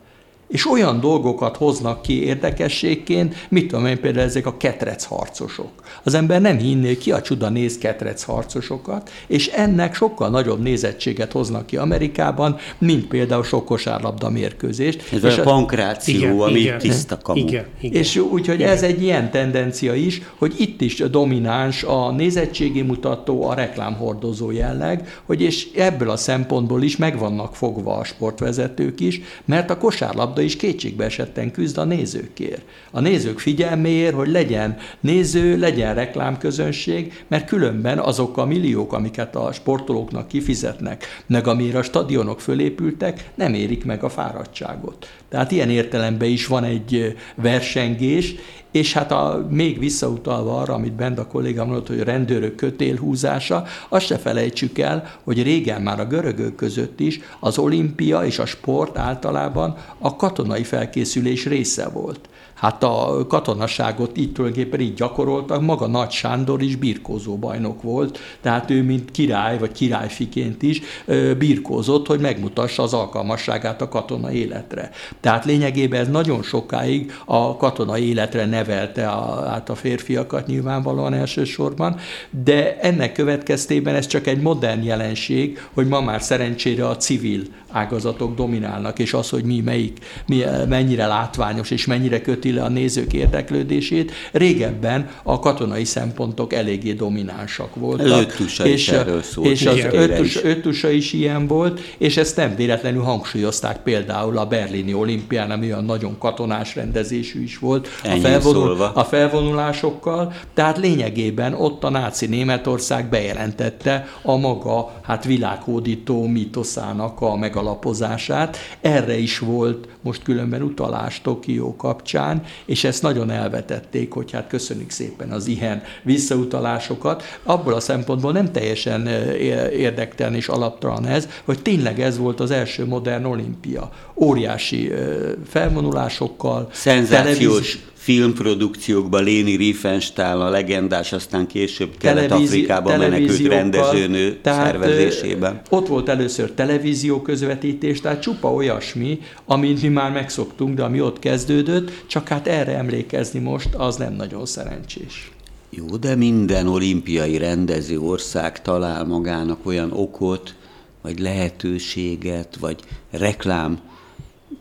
És olyan dolgokat hoznak ki érdekességként, mit tudom én például ezek a ketrec harcosok. Az ember nem hinné, ki a csuda néz ketrec harcosokat, és ennek sokkal nagyobb nézettséget hoznak ki Amerikában, mint például sok kosárlabda mérkőzést. Ez és a pankráció, igen, ami igen, tiszta kamu. Igen, igen, és úgyhogy igen. ez egy ilyen tendencia is, hogy itt is domináns a nézettségi mutató, a reklámhordozó jelleg, hogy és ebből a szempontból is meg vannak fogva a sportvezetők is, mert a kosárlabda is kétségbe esetten küzd a nézőkért. A nézők figyelméért, hogy legyen néző, legyen reklámközönség, mert különben azok a milliók, amiket a sportolóknak kifizetnek, meg amire a stadionok fölépültek, nem érik meg a fáradtságot. Tehát ilyen értelemben is van egy versengés, és hát a, még visszautalva arra, amit Bent a kollégám mondott, hogy a rendőrök kötélhúzása, azt se felejtsük el, hogy régen már a görögök között is az olimpia és a sport általában a katonai felkészülés része volt. Hát a katonaságot így tulajdonképpen így gyakoroltak, maga Nagy Sándor is birkózó bajnok volt, tehát ő mint király, vagy királyfiként is birkózott, hogy megmutassa az alkalmasságát a katona életre. Tehát lényegében ez nagyon sokáig a katona életre nevelte a, át a férfiakat nyilvánvalóan elsősorban, de ennek következtében ez csak egy modern jelenség, hogy ma már szerencsére a civil ágazatok dominálnak, és az, hogy mi melyik, mi, mennyire látványos és mennyire köti le a nézők érdeklődését, régebben a katonai szempontok eléggé dominánsak voltak. Öttusa és, is erről szólt. És az öttusa, öttusa is ilyen volt, és ezt nem véletlenül hangsúlyozták például a berlini olimpián, ami olyan nagyon katonás rendezésű is volt, a, felvonul, a felvonulásokkal, tehát lényegében ott a náci Németország bejelentette a maga hát világhódító mitoszának a meg megalapozását. Erre is volt most különben utalás Tokió kapcsán, és ezt nagyon elvetették, hogy hát köszönjük szépen az ilyen visszautalásokat. Abból a szempontból nem teljesen érdektelen és alaptalan ez, hogy tényleg ez volt az első modern olimpia. Óriási felvonulásokkal. Szenzációs filmprodukciókban Léni Riefenstahl, a legendás, aztán később Kelet-Afrikában menekült rendezőnő tehát, szervezésében. Ott volt először televízió közvetítés, tehát csupa olyasmi, amit mi már megszoktunk, de ami ott kezdődött, csak hát erre emlékezni most, az nem nagyon szerencsés. Jó, de minden olimpiai rendező ország talál magának olyan okot, vagy lehetőséget, vagy reklám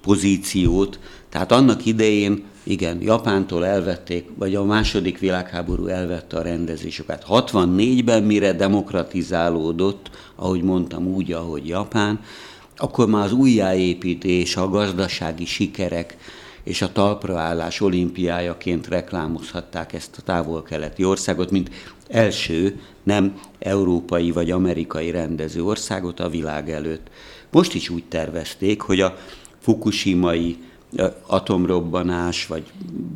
pozíciót. Tehát annak idején igen, Japántól elvették, vagy a második világháború elvette a rendezéseket. 64-ben, mire demokratizálódott, ahogy mondtam, úgy, ahogy Japán, akkor már az újjáépítés, a gazdasági sikerek és a talpraállás olimpiájaként reklámozhatták ezt a távol-keleti országot, mint első nem európai vagy amerikai rendező országot a világ előtt. Most is úgy tervezték, hogy a fukushimai atomrobbanás, vagy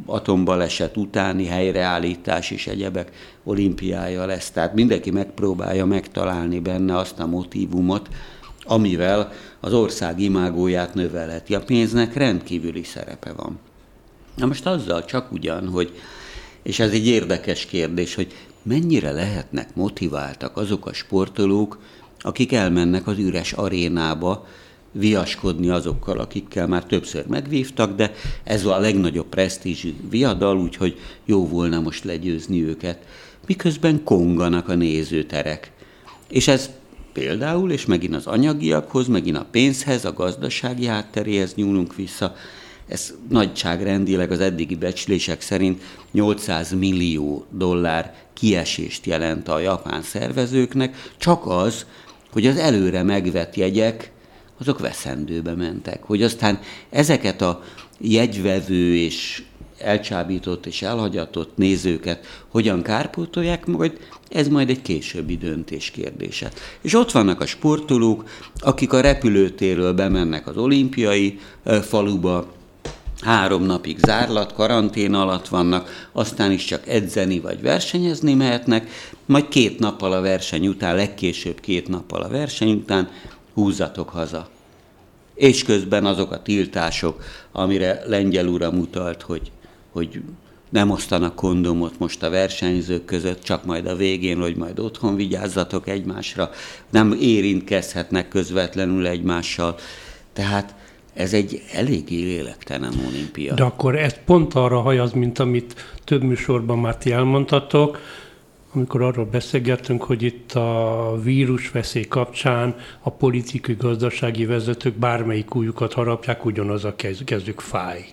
atombaleset utáni helyreállítás és egyebek olimpiája lesz. Tehát mindenki megpróbálja megtalálni benne azt a motivumot, amivel az ország imágóját növelheti. A pénznek rendkívüli szerepe van. Na most azzal csak ugyan, hogy, és ez egy érdekes kérdés, hogy mennyire lehetnek motiváltak azok a sportolók, akik elmennek az üres arénába, viaskodni azokkal, akikkel már többször megvívtak, de ez a legnagyobb presztízsű viadal, úgyhogy jó volna most legyőzni őket, miközben konganak a nézőterek. És ez például, és megint az anyagiakhoz, megint a pénzhez, a gazdasági hátteréhez nyúlunk vissza, ez nagyságrendileg az eddigi becslések szerint 800 millió dollár kiesést jelent a japán szervezőknek, csak az, hogy az előre megvett jegyek azok veszendőbe mentek. Hogy aztán ezeket a jegyvevő és elcsábított és elhagyatott nézőket hogyan kárpótolják, majd ez majd egy későbbi döntés kérdése. És ott vannak a sportolók, akik a repülőtérről bemennek az olimpiai faluba, három napig zárlat, karantén alatt vannak, aztán is csak edzeni vagy versenyezni mehetnek, majd két nappal a verseny után, legkésőbb két nappal a verseny után húzzatok haza. És közben azok a tiltások, amire lengyel ura mutalt, hogy, hogy nem osztanak kondomot most a versenyzők között, csak majd a végén, hogy majd otthon vigyázzatok egymásra, nem érintkezhetnek közvetlenül egymással. Tehát ez egy eléggé lélektelen olimpia. De akkor ez pont arra hajaz, mint amit több műsorban már ti elmondtatok, amikor arról beszélgettünk, hogy itt a vírusveszély kapcsán a politikai, gazdasági vezetők bármelyik újukat harapják, ugyanaz a kezük fáj.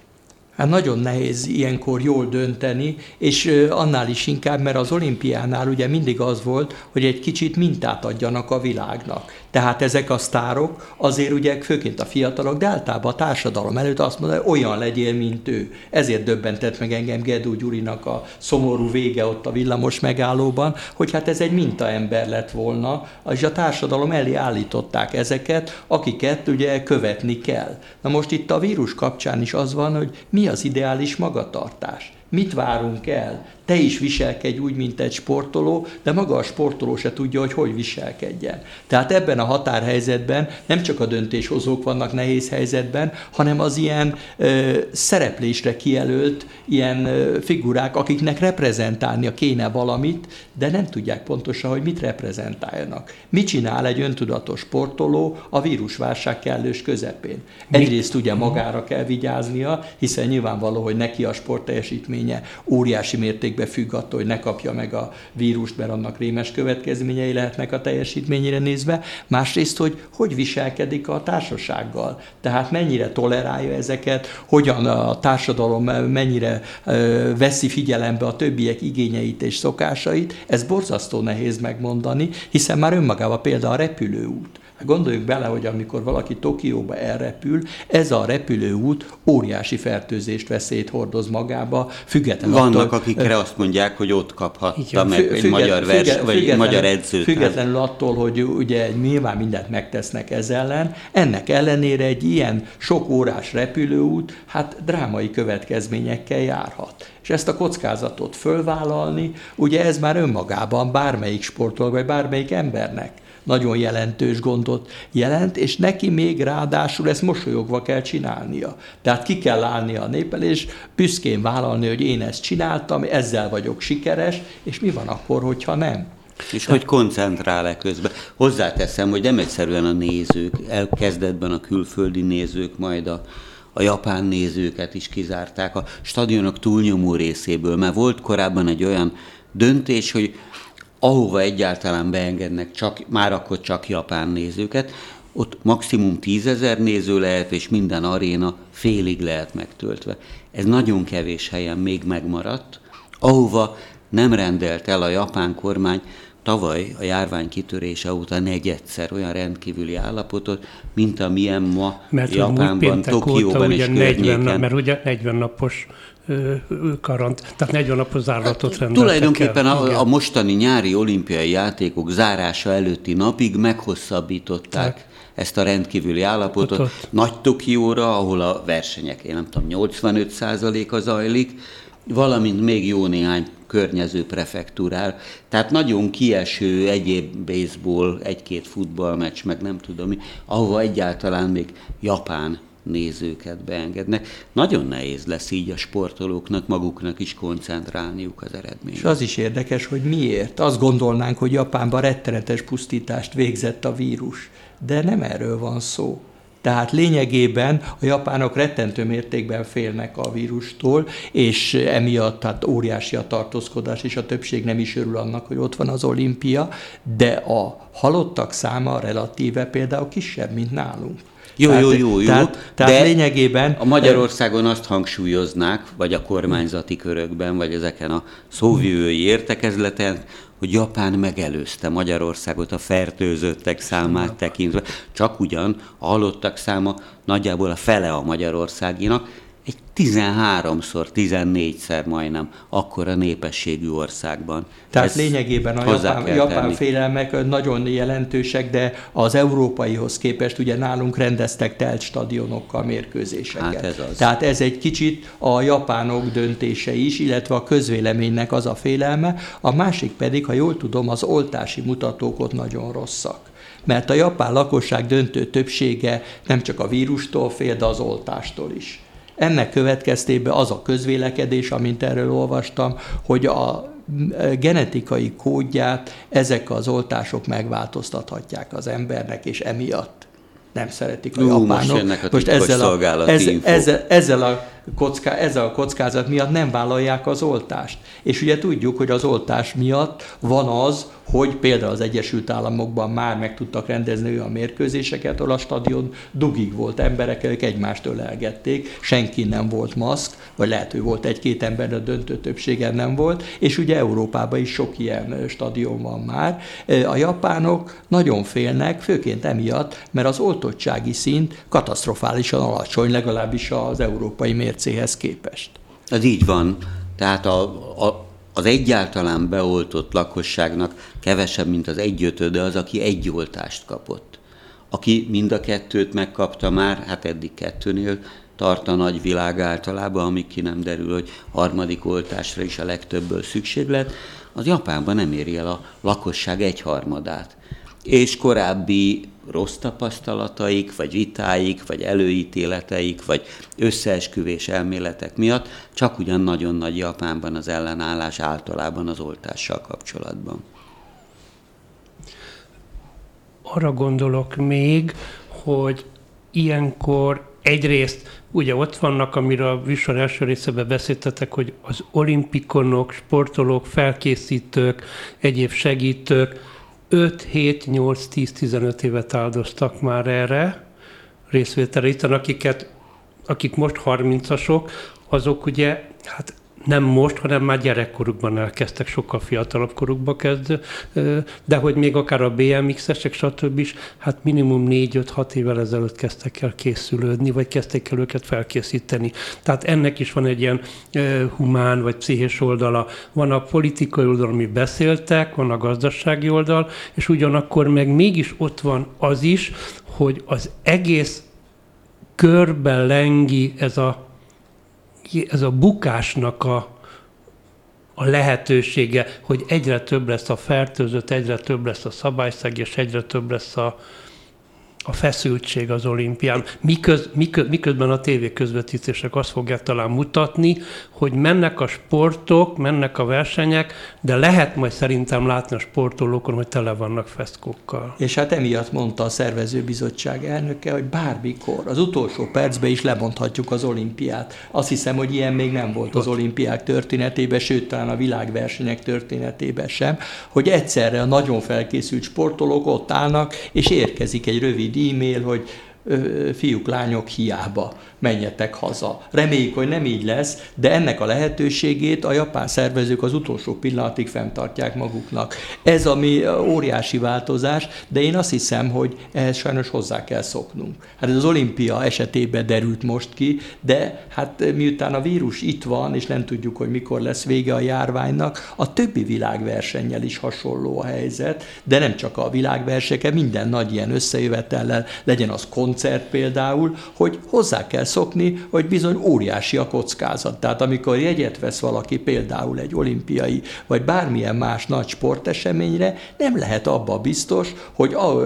Hát nagyon nehéz ilyenkor jól dönteni, és annál is inkább, mert az olimpiánál ugye mindig az volt, hogy egy kicsit mintát adjanak a világnak. Tehát ezek a sztárok azért ugye főként a fiatalok, de általában a társadalom előtt azt mondja, hogy olyan legyél, mint ő. Ezért döbbentett meg engem Gedú Gyurinak a szomorú vége ott a villamos megállóban, hogy hát ez egy mintaember lett volna, és a társadalom elé állították ezeket, akiket ugye követni kell. Na most itt a vírus kapcsán is az van, hogy mi az ideális magatartás? Mit várunk el? Te is viselkedj úgy, mint egy sportoló, de maga a sportoló se tudja, hogy hogy viselkedjen. Tehát ebben a határhelyzetben nem csak a döntéshozók vannak nehéz helyzetben, hanem az ilyen ö, szereplésre kijelölt ilyen ö, figurák, akiknek reprezentálnia kéne valamit, de nem tudják pontosan, hogy mit reprezentáljanak. Mit csinál egy öntudatos sportoló a vírusválság kellős közepén? Egyrészt ugye magára kell vigyáznia, hiszen nyilvánvaló, hogy neki a sport teljesítménye óriási mértékben mértékben függ attól, hogy ne kapja meg a vírust, mert annak rémes következményei lehetnek a teljesítményére nézve. Másrészt, hogy hogy viselkedik a társasággal. Tehát mennyire tolerálja ezeket, hogyan a társadalom mennyire veszi figyelembe a többiek igényeit és szokásait. Ez borzasztó nehéz megmondani, hiszen már önmagában például a repülőút. Gondoljuk bele, hogy amikor valaki Tokióba elrepül, ez a repülőút óriási fertőzést, veszélyt hordoz magába, függetlenül Vannak, attól, akikre azt mondják, hogy ott kaphatta meg egy függet, magyar vers, függet, vagy egy magyar edzőt. Függetlenül attól, hogy ugye nyilván mindent megtesznek ez ellen, ennek ellenére egy ilyen sok órás repülőút, hát drámai következményekkel járhat. És ezt a kockázatot fölvállalni, ugye ez már önmagában bármelyik sportoló, vagy bármelyik embernek nagyon jelentős gondot jelent, és neki még ráadásul ezt mosolyogva kell csinálnia. Tehát ki kell állni a népel, és büszkén vállalni, hogy én ezt csináltam, ezzel vagyok sikeres, és mi van akkor, hogyha nem? És hogy koncentrál-e közben. Hozzáteszem, hogy nem egyszerűen a nézők, elkezdetben a külföldi nézők, majd a, a japán nézőket is kizárták a stadionok túlnyomó részéből, mert volt korábban egy olyan döntés, hogy ahova egyáltalán beengednek csak, már akkor csak japán nézőket, ott maximum tízezer néző lehet, és minden aréna félig lehet megtöltve. Ez nagyon kevés helyen még megmaradt, ahova nem rendelt el a japán kormány tavaly a járvány kitörése óta negyedszer olyan rendkívüli állapotot, mint amilyen ma mert Japánban, Tokióban és 40, Mert ugye 40 napos karant, tehát 40 napos zárlatot hát, Tulajdonképpen a, a mostani nyári olimpiai játékok zárása előtti napig meghosszabbították tak. ezt a rendkívüli állapotot. Ott, ott. Nagy Tokióra, ahol a versenyek, én nem tudom, 85%-a zajlik, valamint még jó néhány környező prefektúrál. Tehát nagyon kieső egyéb baseball, egy-két futballmeccs, meg nem tudom mi, ahova egyáltalán még Japán nézőket beengednek. Nagyon nehéz lesz így a sportolóknak maguknak is koncentrálniuk az eredményre. És az is érdekes, hogy miért. Azt gondolnánk, hogy Japánban rettenetes pusztítást végzett a vírus, de nem erről van szó. Tehát lényegében a japánok rettentő mértékben félnek a vírustól, és emiatt tehát óriási a tartózkodás, és a többség nem is örül annak, hogy ott van az olimpia, de a halottak száma relatíve például kisebb, mint nálunk. Jó, tehát, jó, jó, jó. Tehát, tehát de lényegében... A Magyarországon azt hangsúlyoznák, vagy a kormányzati körökben, vagy ezeken a szóvivői értekezleten, hogy Japán megelőzte Magyarországot a fertőzöttek számát tekintve. Csak ugyan a halottak száma nagyjából a fele a magyarországinak, egy 13-szor, 14-szer majdnem akkora népességű országban. Tehát Ezt lényegében a japán, japán félelmek nagyon jelentősek, de az európaihoz képest ugye nálunk rendeztek telt stadionokkal mérkőzéseket. Hát ez az. Tehát ez egy kicsit a japánok döntése is, illetve a közvéleménynek az a félelme, a másik pedig, ha jól tudom, az oltási mutatók ott nagyon rosszak mert a japán lakosság döntő többsége nem csak a vírustól fél, de az oltástól is. Ennek következtében az a közvélekedés, amint erről olvastam, hogy a genetikai kódját ezek az oltások megváltoztathatják az embernek, és emiatt nem szeretik a Ú, japánok. Most, most ezzel, a, ezzel, ezzel, ezzel a kocká, ezzel a kockázat miatt nem vállalják az oltást. És ugye tudjuk, hogy az oltás miatt van az, hogy például az Egyesült Államokban már meg tudtak rendezni olyan mérkőzéseket, ahol a stadion dugig volt emberek, ők egymást ölelgették, senki nem volt maszk, vagy lehet, hogy volt egy-két ember, de a döntő többségen nem volt, és ugye Európában is sok ilyen stadion van már. A japánok nagyon félnek, főként emiatt, mert az oltottsági szint katasztrofálisan alacsony, legalábbis az európai mércéhez képest. Ez így van. Tehát a, a, az egyáltalán beoltott lakosságnak kevesebb, mint az egyötöde az, aki egy oltást kapott. Aki mind a kettőt megkapta már, hát eddig kettőnél tart a nagy világ általában, amíg ki nem derül, hogy harmadik oltásra is a legtöbbből szükség lett, az Japánban nem éri el a lakosság egyharmadát. És korábbi rossz tapasztalataik, vagy vitáik, vagy előítéleteik, vagy összeesküvés elméletek miatt csak ugyan nagyon nagy Japánban az ellenállás általában az oltással kapcsolatban. Arra gondolok még, hogy ilyenkor egyrészt ugye ott vannak, amiről a visor első részében beszéltetek, hogy az olimpikonok, sportolók, felkészítők, egyéb segítők, 5, 7, 8, 10, 15 évet áldoztak már erre részvételre. Itt, akiket, akik most 30-asok, azok ugye hát nem most, hanem már gyerekkorukban elkezdtek, sokkal fiatalabb korukba kezd, de hogy még akár a BMX-esek, stb. is, hát minimum 4-5-6 évvel ezelőtt kezdtek el készülődni, vagy kezdték el őket felkészíteni. Tehát ennek is van egy ilyen humán vagy pszichés oldala. Van a politikai oldal, ami beszéltek, van a gazdasági oldal, és ugyanakkor meg mégis ott van az is, hogy az egész körbe lengi ez a ez a bukásnak a, a lehetősége, hogy egyre több lesz a fertőzött, egyre több lesz a szabályszeg, és egyre több lesz a, a feszültség az olimpián. Miköz, miköz, miközben a tévéközvetítések azt fogják talán mutatni, hogy mennek a sportok, mennek a versenyek, de lehet majd szerintem látni a sportolókon, hogy tele vannak feszkókkal. És hát emiatt mondta a szervezőbizottság elnöke, hogy bármikor, az utolsó percben is lemondhatjuk az olimpiát. Azt hiszem, hogy ilyen még nem volt az olimpiák történetében, sőt, talán a világversenyek történetében sem, hogy egyszerre a nagyon felkészült sportolók ott állnak, és érkezik egy rövid e-mail, hogy fiúk, lányok hiába menjetek haza. Reméljük, hogy nem így lesz, de ennek a lehetőségét a japán szervezők az utolsó pillanatig fenntartják maguknak. Ez ami óriási változás, de én azt hiszem, hogy ehhez sajnos hozzá kell szoknunk. Hát ez az olimpia esetében derült most ki, de hát miután a vírus itt van, és nem tudjuk, hogy mikor lesz vége a járványnak, a többi világversennyel is hasonló a helyzet, de nem csak a világverseke, minden nagy ilyen összejövetellel, legyen az koncert például, hogy hozzá kell szokni, hogy bizony óriási a kockázat. Tehát amikor jegyet vesz valaki például egy olimpiai, vagy bármilyen más nagy sporteseményre, nem lehet abba biztos, hogy a,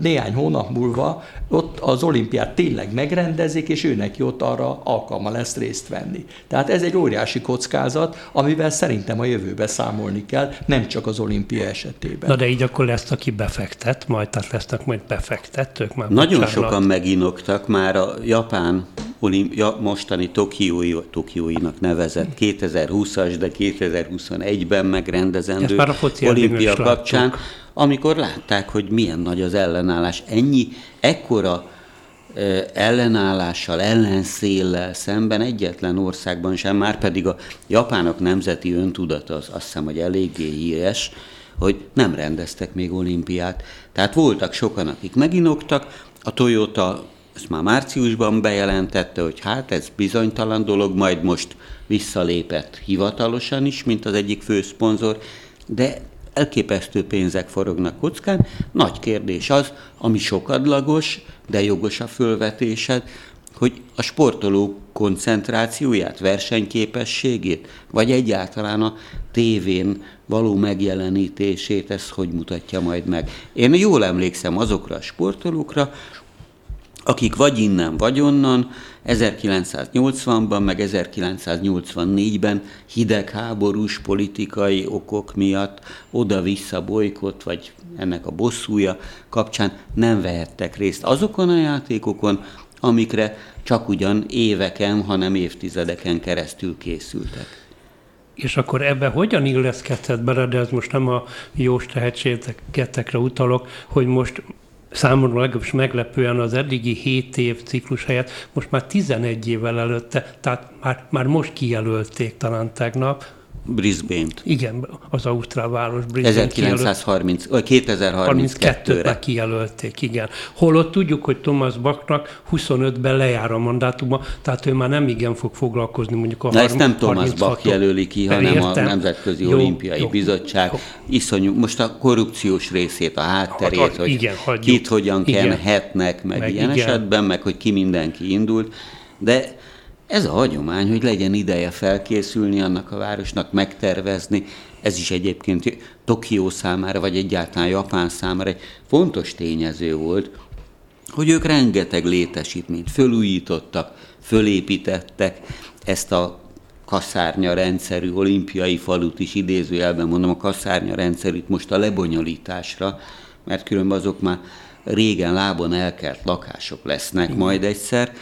néhány hónap múlva ott az olimpiát tényleg megrendezik, és ő neki ott arra alkalma lesz részt venni. Tehát ez egy óriási kockázat, amivel szerintem a jövőbe számolni kell, nem csak az olimpia esetében. Na de így akkor lesz, aki befektet, majd tehát lesznek majd befektetők már. Nagyon bocsánat. sokan meginoktak már a japán olimpia, mostani Tokiói, Tokióinak nevezett 2020-as, de 2021-ben megrendezendő olimpia kapcsán, láttuk. Amikor látták, hogy milyen nagy az ellenállás. Ennyi, ekkora ellenállással, ellenszéllel szemben egyetlen országban sem, már pedig a japánok nemzeti öntudata az azt hiszem, hogy eléggé híres, hogy nem rendeztek még olimpiát. Tehát voltak sokan, akik meginoktak, a Toyota ezt már márciusban bejelentette, hogy hát ez bizonytalan dolog, majd most visszalépett hivatalosan is, mint az egyik főszponzor, de elképesztő pénzek forognak kockán. Nagy kérdés az, ami sokadlagos, de jogos a fölvetésed, hogy a sportoló koncentrációját, versenyképességét, vagy egyáltalán a tévén való megjelenítését, ez hogy mutatja majd meg. Én jól emlékszem azokra a sportolókra, akik vagy innen, vagy onnan, 1980-ban, meg 1984-ben hidegháborús politikai okok miatt oda-vissza bolykott, vagy ennek a bosszúja kapcsán nem vehettek részt azokon a játékokon, amikre csak ugyan éveken, hanem évtizedeken keresztül készültek. És akkor ebbe hogyan illeszkedhet bele, de ez most nem a jós tehetségetekre utalok, hogy most számomra legalábbis meglepően az eddigi 7 év ciklus helyett most már 11 évvel előtte, tehát már, már most kijelölték talán tegnap, Brisbane-t. Igen, az ausztrál város Brisbane 1930, vagy 2032-re. kijelölték, igen. Holott tudjuk, hogy Thomas Bachnak 25-ben lejár a mandátuma, tehát ő már nem igen fog foglalkozni mondjuk a Na ezt nem Thomas Bach jelöli ki, hanem értem. a Nemzetközi jó, Olimpiai jó, Bizottság. Jó. Iszonyú, most a korrupciós részét, a hátterét, hát, hogy igen, kit hogyan igen. kenhetnek, meg, meg ilyen igen. esetben, meg hogy ki mindenki indult, de ez a hagyomány, hogy legyen ideje felkészülni annak a városnak, megtervezni, ez is egyébként Tokió számára, vagy egyáltalán Japán számára egy fontos tényező volt, hogy ők rengeteg létesítményt fölújítottak, fölépítettek, ezt a kaszárnya rendszerű olimpiai falut is idézőjelben mondom, a kaszárnya rendszerűt most a lebonyolításra, mert különben azok már régen lábon elkelt lakások lesznek majd egyszer,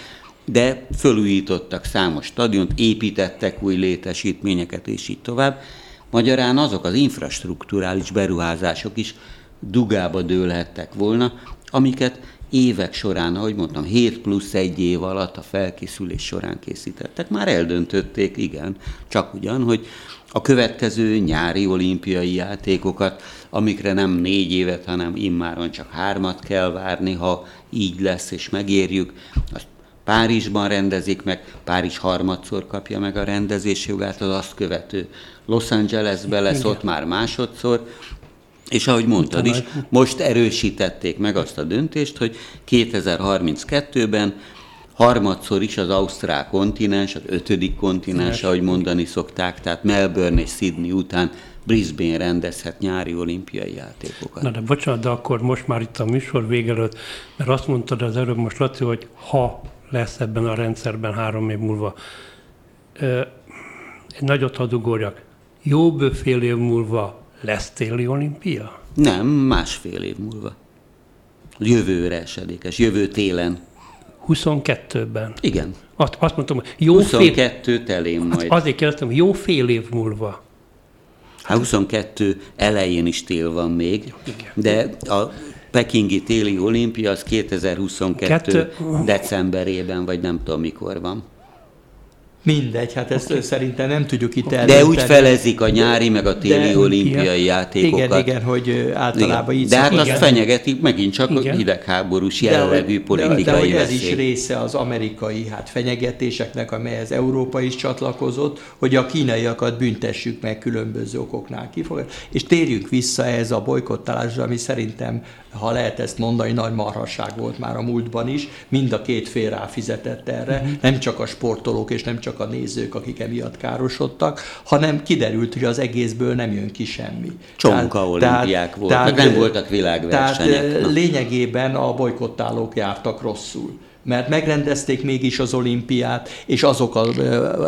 de fölújítottak számos stadiont, építettek új létesítményeket, és így tovább. Magyarán azok az infrastruktúrális beruházások is dugába dőlhettek volna, amiket évek során, ahogy mondtam, 7 plusz egy év alatt a felkészülés során készítettek. Már eldöntötték, igen, csak ugyan, hogy a következő nyári olimpiai játékokat, amikre nem négy évet, hanem immáron csak hármat kell várni, ha így lesz és megérjük, azt Párizsban rendezik meg, Párizs harmadszor kapja meg a rendezés jogát, az azt követő Los Angelesbe lesz Igen. ott már másodszor, és ahogy mondtad is, most erősítették meg azt a döntést, hogy 2032-ben harmadszor is az ausztrál kontinens, az ötödik kontinens, ahogy mondani szokták, tehát Melbourne és Sydney után Brisbane rendezhet nyári olimpiai játékokat. Na de bocsánat, de akkor most már itt a műsor végelőtt, mert azt mondtad az előbb most Laci, hogy ha lesz ebben a rendszerben három év múlva. Egy nagyot hadd ugorjak. Jó fél év múlva lesz téli olimpia? Nem, másfél év múlva. Jövőre esedékes, jövő télen. 22-ben? Igen. Azt, azt mondtam, jó 22 fél... telén majd. Azért kérdeztem, jó fél év múlva. Hát 22 elején is tél van még, Igen. de a Pekingi téli olimpia az 2022 Kettő... decemberében, vagy nem tudom mikor van. Mindegy, hát ezt okay. szerintem nem tudjuk itt eldönteni. De úgy felezik a nyári, meg a téli de, olimpiai igen, játékokat. Igen, igen, hogy általában igen. így De hát igen. azt fenyegetik megint csak igen. a hidegháborús jellegű politikai de, de, de ez is része az amerikai hát fenyegetéseknek, amelyhez Európa is csatlakozott, hogy a kínaiakat büntessük meg különböző okoknál kifogad. És térjünk vissza ehhez a bolykottálásra, ami szerintem ha lehet ezt mondani, nagy marhasság volt már a múltban is, mind a két fél ráfizetett erre, uh-huh. nem csak a sportolók és nem csak a nézők, akik emiatt károsodtak, hanem kiderült, hogy az egészből nem jön ki semmi. Csonka olimpiák voltak, nem voltak világversenyek. Tehát lényegében a bolykottálók jártak rosszul mert megrendezték mégis az olimpiát, és azok az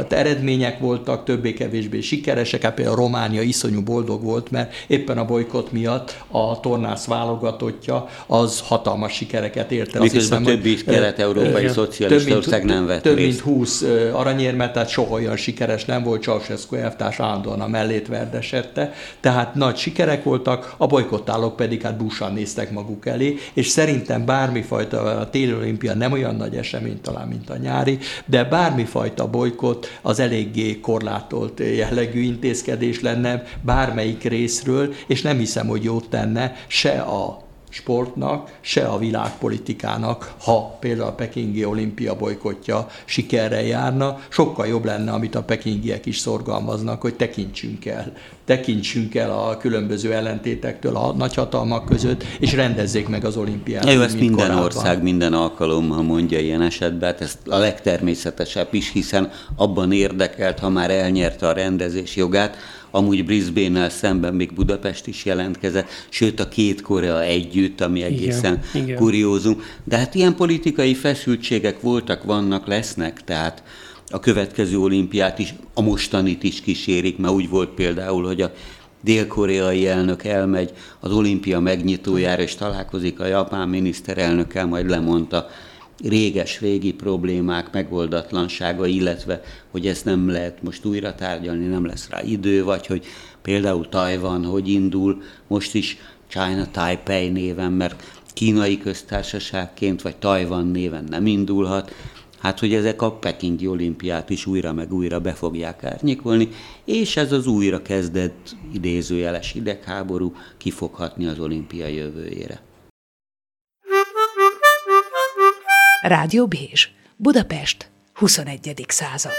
eredmények voltak többé-kevésbé sikeresek, hát például a Románia iszonyú boldog volt, mert éppen a bolykot miatt a tornász válogatottja az hatalmas sikereket ért el. Miközben többi kelet-európai szocialista ország nem vett Több mint 20 aranyérmet, tehát soha olyan sikeres nem volt, Ceausescu elvtárs állandóan a mellét verdesette, tehát nagy sikerek voltak, a bolykottálók pedig hát búsan néztek maguk elé, és szerintem bármifajta a téli olimpia nem olyan nagy esemény talán, mint a nyári, de bármifajta bolykot az eléggé korlátolt jellegű intézkedés lenne bármelyik részről, és nem hiszem, hogy jót tenne se a sportnak, se a világpolitikának, ha például a pekingi olimpia bolykotja sikerrel járna, sokkal jobb lenne, amit a pekingiek is szorgalmaznak, hogy tekintsünk el. Tekintsünk el a különböző ellentétektől a nagyhatalmak között, és rendezzék meg az olimpiát. Jó, ezt minden korábban. ország minden alkalommal mondja ilyen esetben, hát ez a legtermészetesebb is, hiszen abban érdekelt, ha már elnyerte a rendezés jogát, amúgy Brisbane-nel szemben még Budapest is jelentkezett, sőt a két Korea együtt, ami egészen igen, igen. kuriózum. De hát ilyen politikai feszültségek voltak, vannak, lesznek, tehát a következő olimpiát is, a mostanit is kísérik, mert úgy volt például, hogy a dél-koreai elnök elmegy az olimpia megnyitójára, és találkozik a japán miniszterelnökkel, majd lemondta réges-régi problémák megoldatlansága, illetve hogy ezt nem lehet most újra tárgyalni, nem lesz rá idő, vagy hogy például Tajvan hogy indul, most is China Taipei néven, mert kínai köztársaságként, vagy Tajvan néven nem indulhat, hát hogy ezek a Pekingi olimpiát is újra meg újra be fogják árnyékolni, és ez az újra kezdett idézőjeles idegháború kifoghatni az olimpia jövőjére. Rádió Bézs, Budapest, 21. század.